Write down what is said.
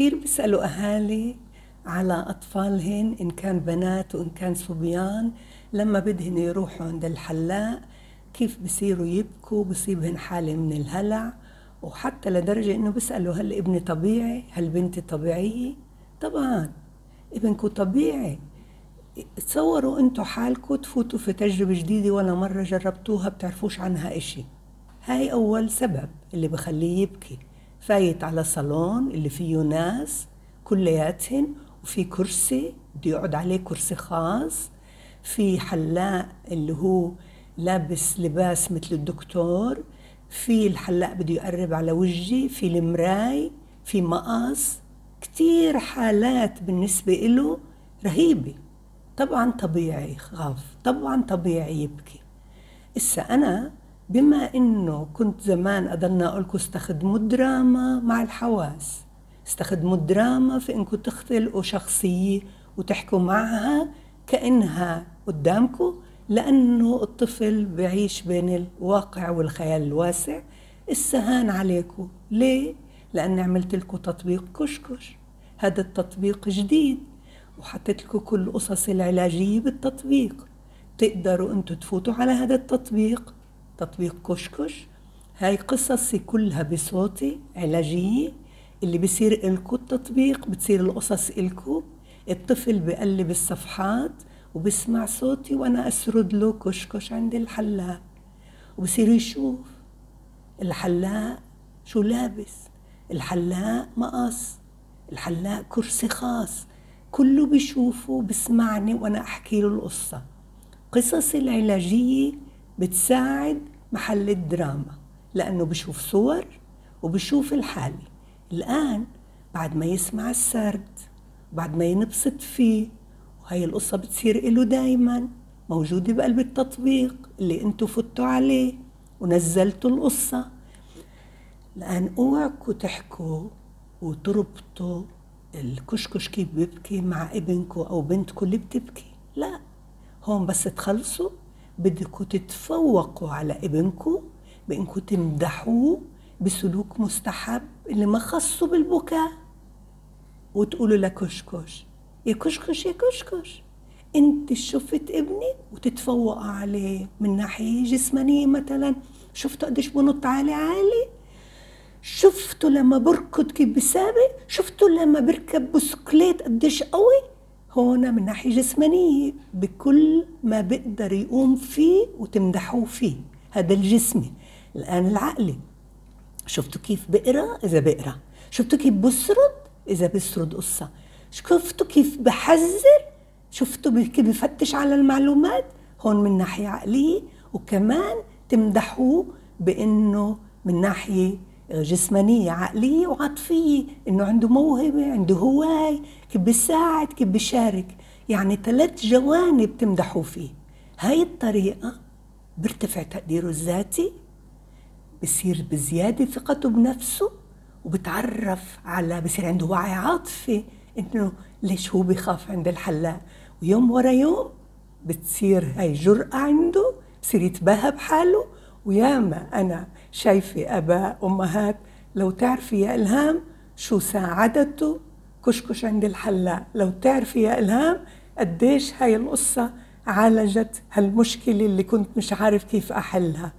كتير بيسألوا أهالي على أطفالهن إن كان بنات وإن كان صبيان لما بدهن يروحوا عند الحلاق كيف بصيروا يبكوا بصيبهن حالة من الهلع. وحتى لدرجة إنه بيسألوا هل ابني طبيعي؟ هل بنتي طبيعية؟ طبعا ابنكم طبيعي. تصوروا أنتوا حالكم تفوتوا في تجربة جديدة ولا مرة جربتوها بتعرفوش عنها إشي. هاي أول سبب اللي بخليه يبكي. فايت على صالون اللي فيه ناس كلياتهن وفي كرسي بده يقعد عليه كرسي خاص. في حلاق اللي هو لابس لباس مثل الدكتور. في الحلاق بده يقرب على وجهي في المراي في مقص كتير حالات بالنسبة له رهيبة. طبعا طبيعي خاف. طبعا طبيعي يبكي. إسا أنا بما إنه كنت زمان أضلنا أقول لكم استخدموا الدراما مع الحواس. استخدموا الدراما في إنكم تخلقوا شخصية وتحكوا معها كأنها قدامكم لأنه الطفل بعيش بين الواقع والخيال الواسع. السهان عليكم ليه؟ لأن عملت لكم تطبيق كشكش. هذا التطبيق جديد وحطيت لكم كل القصص العلاجية بالتطبيق. تقدروا إنتوا تفوتوا على هذا التطبيق. تطبيق كشكش. هاي قصصي كلها بصوتي علاجية. اللي بصير إلكو التطبيق بتصير القصص إلكو. الطفل بقلب الصفحات وبسمع صوتي وأنا أسرد له كشكش عند الحلاق. وبصير يشوف الحلاق شو لابس. الحلاق مقص. الحلاق كرسي خاص. كله بيشوفه بسمعني وأنا أحكي له القصة. قصص العلاجية بتساعد محل الدراما لأنه بشوف صور وبشوف الحالة الآن بعد ما يسمع السرد بعد ما ينبسط فيه وهي القصة بتصير إله دايما موجودة بقلب التطبيق اللي أنتوا فتوا عليه ونزلتوا القصة. الآن أوعكوا تحكوا وتربطوا الكشكش كيف بيبكي مع ابنكم أو بنتكم اللي بتبكي. لا هون بس تخلصوا بدكم تتفوقوا على ابنكم بانكم تمدحوه بسلوك مستحب اللي ما خصه بالبكاء. وتقولوا لكشكش يا كشكش يا كشكش. انت شفت ابني وتتفوق عليه من ناحية جسمانية مثلا. شفتوا قديش بنط عالي عالي؟ شفتوا لما بركض كيف بسابق؟ شفتوا لما بركب بسكليت قديش قوي؟ هون من ناحية جسمانية بكل ما بقدر يقوم فيه وتمدحوه فيه. هذا الجسمي الآن العقلي شفتوا كيف بقرأ؟ إذا بقرأ. شفتوا كيف بسرد؟ إذا بسرد قصة. شفتوا كيف بحذر؟ شفتوا كيف بفتش على المعلومات؟ هون من ناحية عقلية. وكمان تمدحوه بأنه من ناحية جسمانية عقلية وعاطفية إنه عنده موهبة عنده هواي كيف بيساعد كيف بيشارك. يعني ثلاث جوانب تمدحوا فيه. هاي الطريقة بيرتفع تقديره الذاتي بصير بزيادة ثقته بنفسه وبتعرف على بصير عنده وعي عاطفي إنه ليش هو بخاف عند الحلاق. ويوم ورا يوم بتصير هاي جرأة عنده بصير يتباهى بحاله. وياما أنا شايفة آباء أمهات لو تعرفي يا إلهام شو ساعدته؟ كشكش عند الحلاق لو تعرفي يا إلهام قديش هاي القصة عالجت هالمشكلة اللي كنت مش عارف كيف أحلها.